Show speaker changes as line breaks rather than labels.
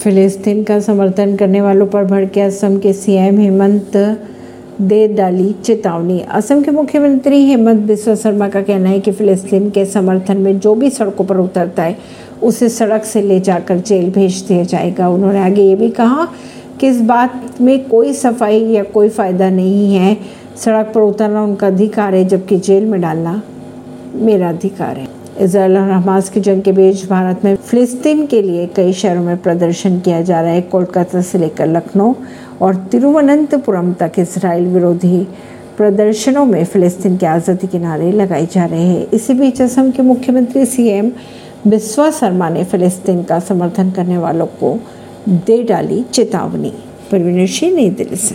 फिलिस्तीन का समर्थन करने वालों पर भड़के असम के सीएम हेमंत दे डाली चेतावनी। असम के मुख्यमंत्री हेमंत बिस्वा शर्मा का कहना है कि फिलिस्तीन के समर्थन में जो भी सड़कों पर उतरता है, उसे सड़क से ले जाकर जेल भेज दिया जाएगा। उन्होंने आगे ये भी कहा कि इस बात में कोई सफ़ाई या कोई फ़ायदा नहीं है। सड़क पर उतरना उनका अधिकार है, जबकि जेल में डालना मेरा अधिकार है। इसराइल और हमास की जंग के बीच भारत में फिलिस्तीन के लिए कई शहरों में प्रदर्शन किया जा रहा है। कोलकाता से लेकर लखनऊ और तिरुवनंतपुरम तक इसराइल विरोधी प्रदर्शनों में फिलिस्तीन के आज़ादी के नारे लगाए जा रहे हैं। इसी बीच असम के मुख्यमंत्री सीएम बिस्वा शर्मा ने फिलिस्तीन का समर्थन करने वालों को दे डाली चेतावनी। परवीन सिंह, नई दिल्ली से।